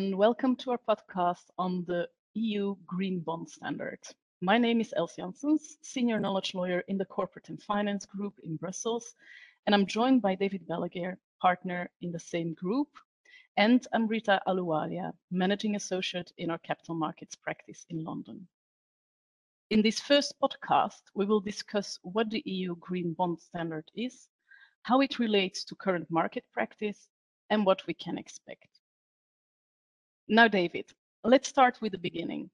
and welcome to our podcast on the EU Green Bond Standard. My name is Els Janssens, Senior Knowledge Lawyer in the Corporate and Finance Group in Brussels, and I'm joined by David Ballegeer, partner in the same group, and Amrita Ahluwalia, Managing Associate in our Capital Markets practice in London. In this first podcast, we will discuss what the EU Green Bond Standard is, how it relates to current market practice, and what we can expect. Now, David, let's start with the beginning.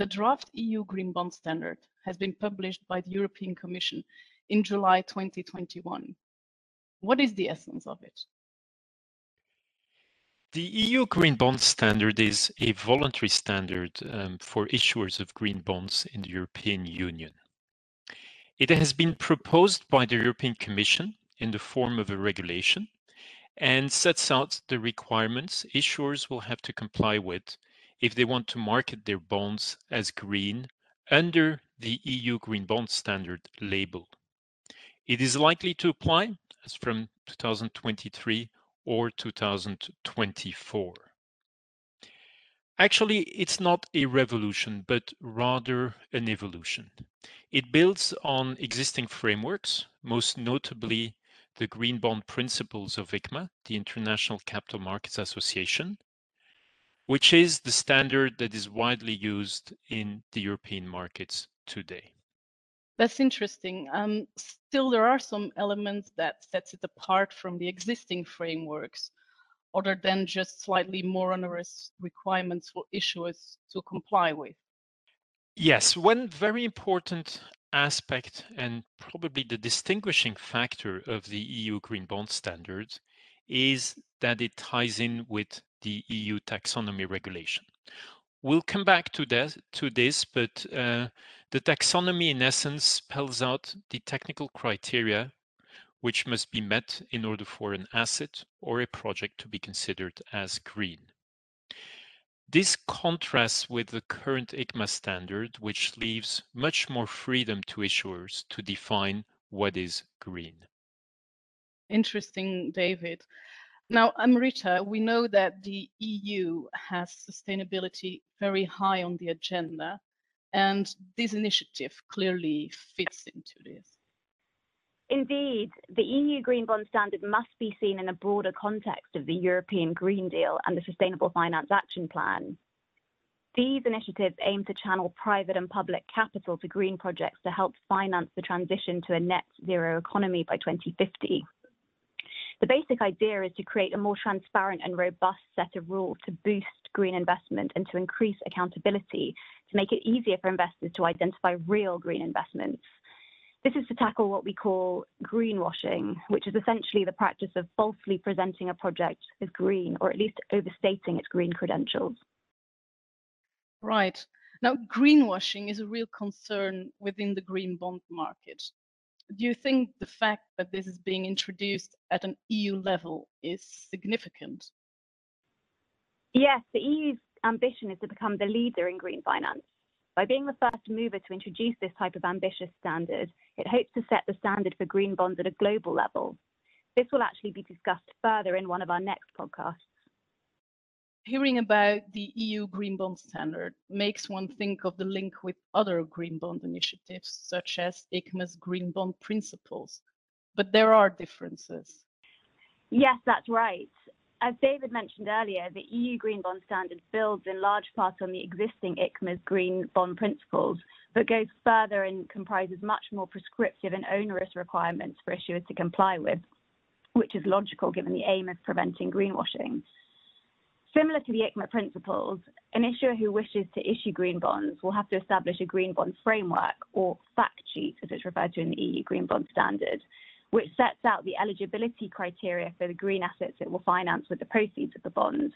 The draft EU Green Bond Standard has been published by the European Commission in July 2021. What is the essence of it? The EU Green Bond Standard is a voluntary standard um, for issuers of green bonds in the European Union. It has been proposed by the European Commission in the form of a regulation and sets out the requirements issuers will have to comply with if they want to market their bonds as green under the EU Green Bond Standard label. It is likely to apply as from 2023 or 2024. Actually, it's not a revolution, but rather an evolution. It builds on existing frameworks, most notably the Green Bond Principles of ICMA, the International Capital Markets Association, which is the standard that is widely used in the European markets today. That's interesting. Um, still, there are some elements that sets it apart from the existing frameworks, other than just slightly more onerous requirements for issuers to comply with. Yes, one very important aspect and probably the distinguishing factor of the EU Green Bond Standard is that it ties in with the EU taxonomy regulation. We'll come back to that to this, but uh, the taxonomy in essence spells out the technical criteria which must be met in order for an asset or a project to be considered as green. This contrasts with the current ICMA standard, which leaves much more freedom to issuers to define what is green. Interesting, David. Now, Amrita, we know that the EU has sustainability very high on the agenda, and this initiative clearly fits into this. Indeed, the EU Green Bond Standard must be seen in a broader context of the European Green Deal and the Sustainable Finance Action Plan. These initiatives aim to channel private and public capital to green projects to help finance the transition to a net zero economy by 2050. The basic idea is to create a more transparent and robust set of rules to boost green investment and to increase accountability to make it easier for investors to identify real green investments this is to tackle what we call greenwashing, which is essentially the practice of falsely presenting a project as green or at least overstating its green credentials. Right. Now, greenwashing is a real concern within the green bond market. Do you think the fact that this is being introduced at an EU level is significant? Yes, the EU's ambition is to become the leader in green finance. By being the first mover to introduce this type of ambitious standard, it hopes to set the standard for green bonds at a global level. This will actually be discussed further in one of our next podcasts. Hearing about the EU Green Bond Standard makes one think of the link with other green bond initiatives, such as ICMA's Green Bond Principles. But there are differences. Yes, that's right. As David mentioned earlier, the EU Green Bond Standard builds in large part on the existing ICMA's Green Bond Principles, but goes further and comprises much more prescriptive and onerous requirements for issuers to comply with, which is logical given the aim of preventing greenwashing. Similar to the ICMA principles, an issuer who wishes to issue green bonds will have to establish a green bond framework, or fact sheet as it's referred to in the EU Green Bond Standard, which sets out the eligibility criteria for the green assets it will finance with the proceeds of the bonds,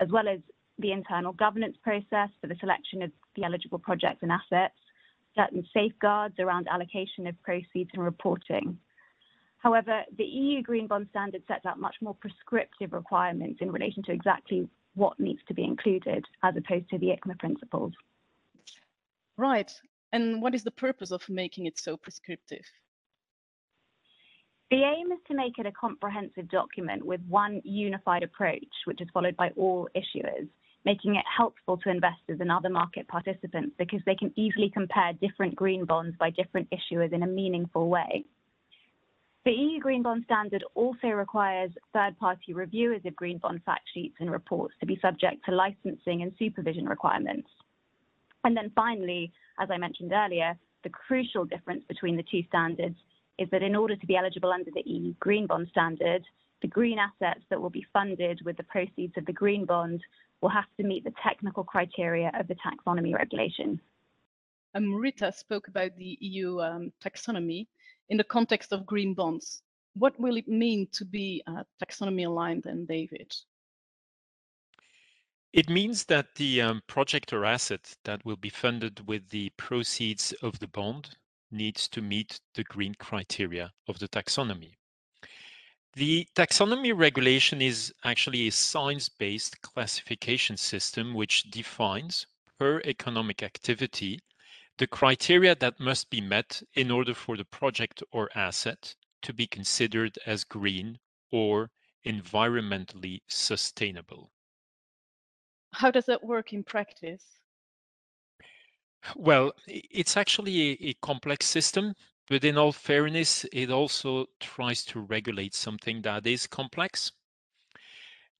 as well as the internal governance process for the selection of the eligible projects and assets, certain safeguards around allocation of proceeds and reporting. However, the EU Green Bond Standard sets out much more prescriptive requirements in relation to exactly what needs to be included, as opposed to the ICMA principles. Right. And what is the purpose of making it so prescriptive? The aim is to make it a comprehensive document with one unified approach, which is followed by all issuers, making it helpful to investors and other market participants because they can easily compare different green bonds by different issuers in a meaningful way. The EU Green Bond Standard also requires third-party reviewers of green bond fact sheets and reports to be subject to licensing and supervision requirements. And then finally, as I mentioned earlier, the crucial difference between the two standards is that in order to be eligible under the EU Green Bond Standard, the green assets that will be funded with the proceeds of the green bond will have to meet the technical criteria of the taxonomy regulation. Amrita spoke about the EU um, taxonomy in the context of green bonds. What will it mean to be uh, taxonomy aligned and David? It means that the um, project or asset that will be funded with the proceeds of the bond needs to meet the green criteria of the taxonomy. The taxonomy regulation is actually a science-based classification system which defines per economic activity the criteria that must be met in order for the project or asset to be considered as green or environmentally sustainable. How does that work in practice? Well, it's actually a, complex system, but in all fairness, it also tries to regulate something that is complex.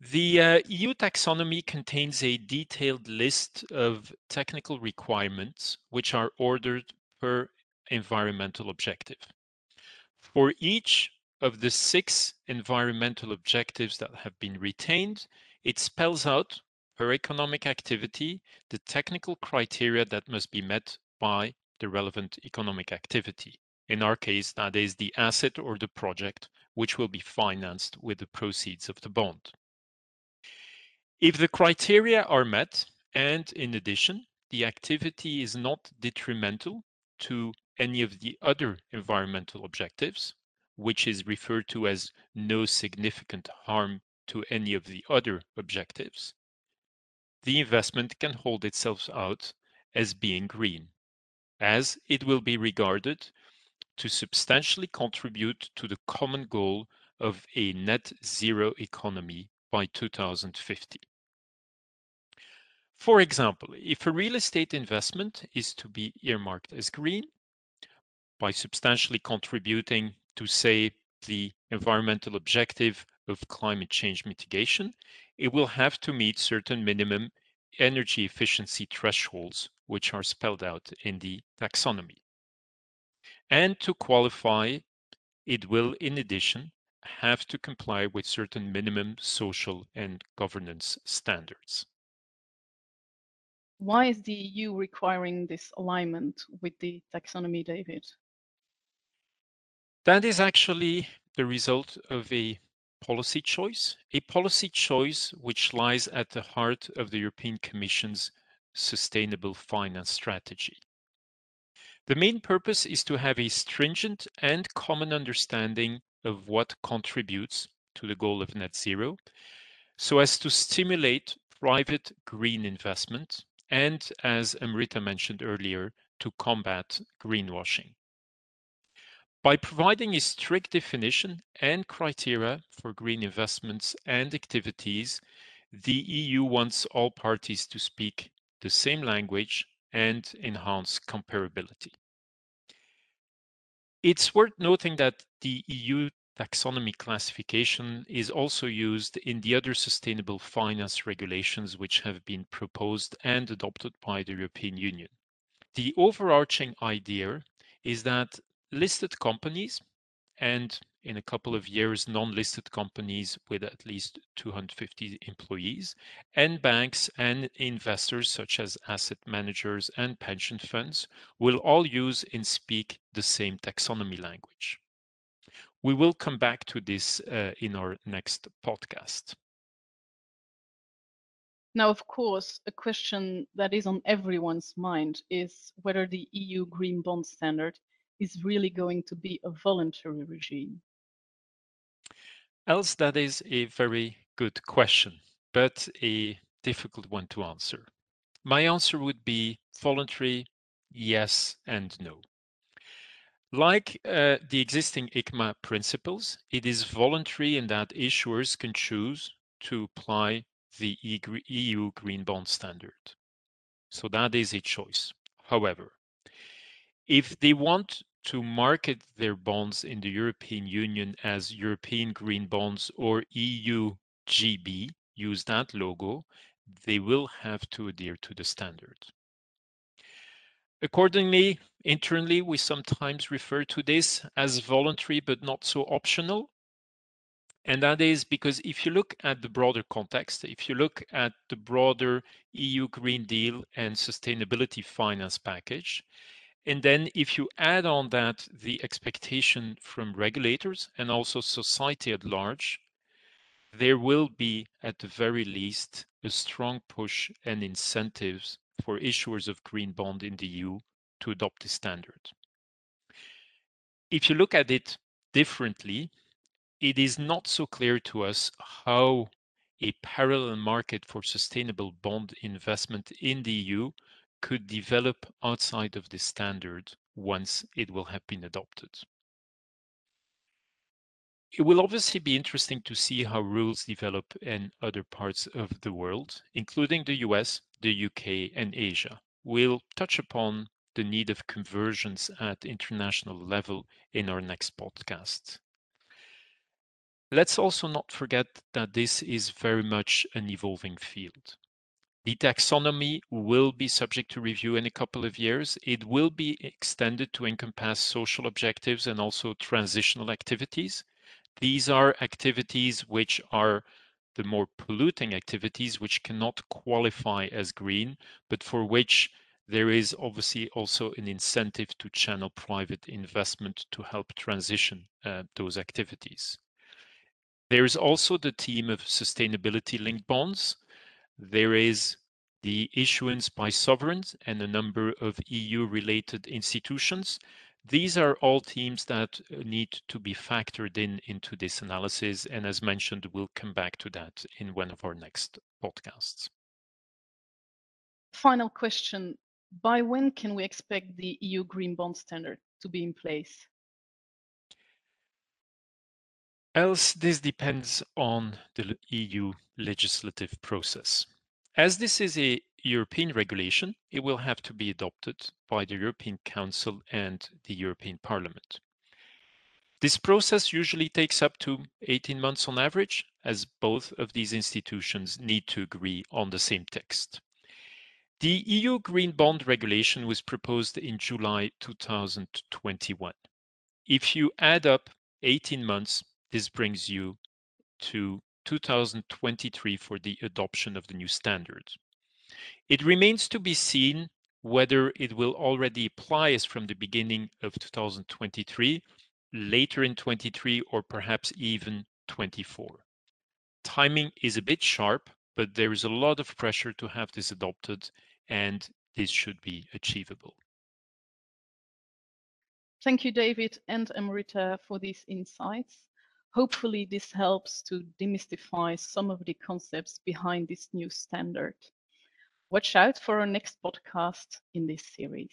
The uh, EU taxonomy contains a detailed list of technical requirements which are ordered per environmental objective. For each of the six environmental objectives that have been retained, it spells out per economic activity the technical criteria that must be met by the relevant economic activity. In our case, that is the asset or the project which will be financed with the proceeds of the bond. If the criteria are met, and in addition, the activity is not detrimental to any of the other environmental objectives, which is referred to as no significant harm to any of the other objectives, the investment can hold itself out as being green, as it will be regarded to substantially contribute to the common goal of a net zero economy by 2050. For example, if a real estate investment is to be earmarked as green, by substantially contributing to, say, the environmental objective of climate change mitigation, it will have to meet certain minimum energy efficiency thresholds, which are spelled out in the taxonomy. And to qualify, it will, in addition, have to comply with certain minimum social and governance standards. Why is the EU requiring this alignment with the taxonomy, David? That is actually the result of a policy choice, a policy choice which lies at the heart of the European Commission's sustainable finance strategy. The main purpose is to have a stringent and common understanding of what contributes to the goal of net zero, so as to stimulate private green investment and, as Amrita mentioned earlier, to combat greenwashing. By providing a strict definition and criteria for green investments and activities, the EU wants all parties to speak the same language and enhance comparability. It's worth noting that the EU taxonomy classification is also used in the other sustainable finance regulations which have been proposed and adopted by the European Union. The overarching idea is that listed companies and in a couple of years, non-listed companies with at least 250 employees, and banks and investors such as asset managers and pension funds will all use and speak the same taxonomy language. We will come back to this uh, in our next podcast. Now, of course, a question that is on everyone's mind is whether the EU Green Bond Standard is really going to be a voluntary regime. Els, that is a very good question, but a difficult one to answer. My answer would be voluntary, yes and no. Like uh, the existing ICMA principles, it is voluntary in that issuers can choose to apply the EU Green Bond Standard. So that is a choice. However, if they want to market their bonds in the European Union as European Green Bonds or EU GB, use that logo, they will have to adhere to the standard. Accordingly, internally, we sometimes refer to this as voluntary but not so optional. And that is because if you look at the broader context, if you look at the broader EU Green Deal and sustainability finance package, and then if you add on that the expectation from regulators and also society at large, there will be, at the very least, a strong push and incentives for issuers of green bond in the EU to adopt the standard. If you look at it differently, it is not so clear to us how a parallel market for sustainable bond investment in the EU could develop outside of the standard once it will have been adopted. It will obviously be interesting to see how rules develop in other parts of the world, including the US, the UK, and Asia. We'll touch upon the need of conversions at international level in our next podcast. Let's also not forget that this is very much an evolving field. The taxonomy will be subject to review in a couple of years. It will be extended to encompass social objectives and also transitional activities. These are activities which are the more polluting activities, which cannot qualify as green, but for which there is obviously also an incentive to channel private investment to help transition uh, those activities. There is also the theme of sustainability linked bonds. There is the issuance by sovereigns and a number of EU-related institutions. These are all themes that uh, need to be factored in into this analysis. And as mentioned, we'll come back to that in one of our next podcasts. Final question. By when can we expect the EU Green Bond Standard to be in place? Els, this depends on the EU legislative process. As this is a European regulation, it will have to be adopted by the European Council and the European Parliament. This process usually takes up to 18 months on average, as both of these institutions need to agree on the same text. The EU Green Bond Regulation was proposed in July 2021. If you add up 18 months, this brings you to 2023 for the adoption of the new standard. It remains to be seen whether it will already apply as from the beginning of 2023, later in 23, or perhaps even 24. Timing is a bit sharp, but there is a lot of pressure to have this adopted, and this should be achievable. Thank you, David and Amrita, for these insights. Hopefully this helps to demystify some of the concepts behind this new standard. Watch out for our next podcast in this series.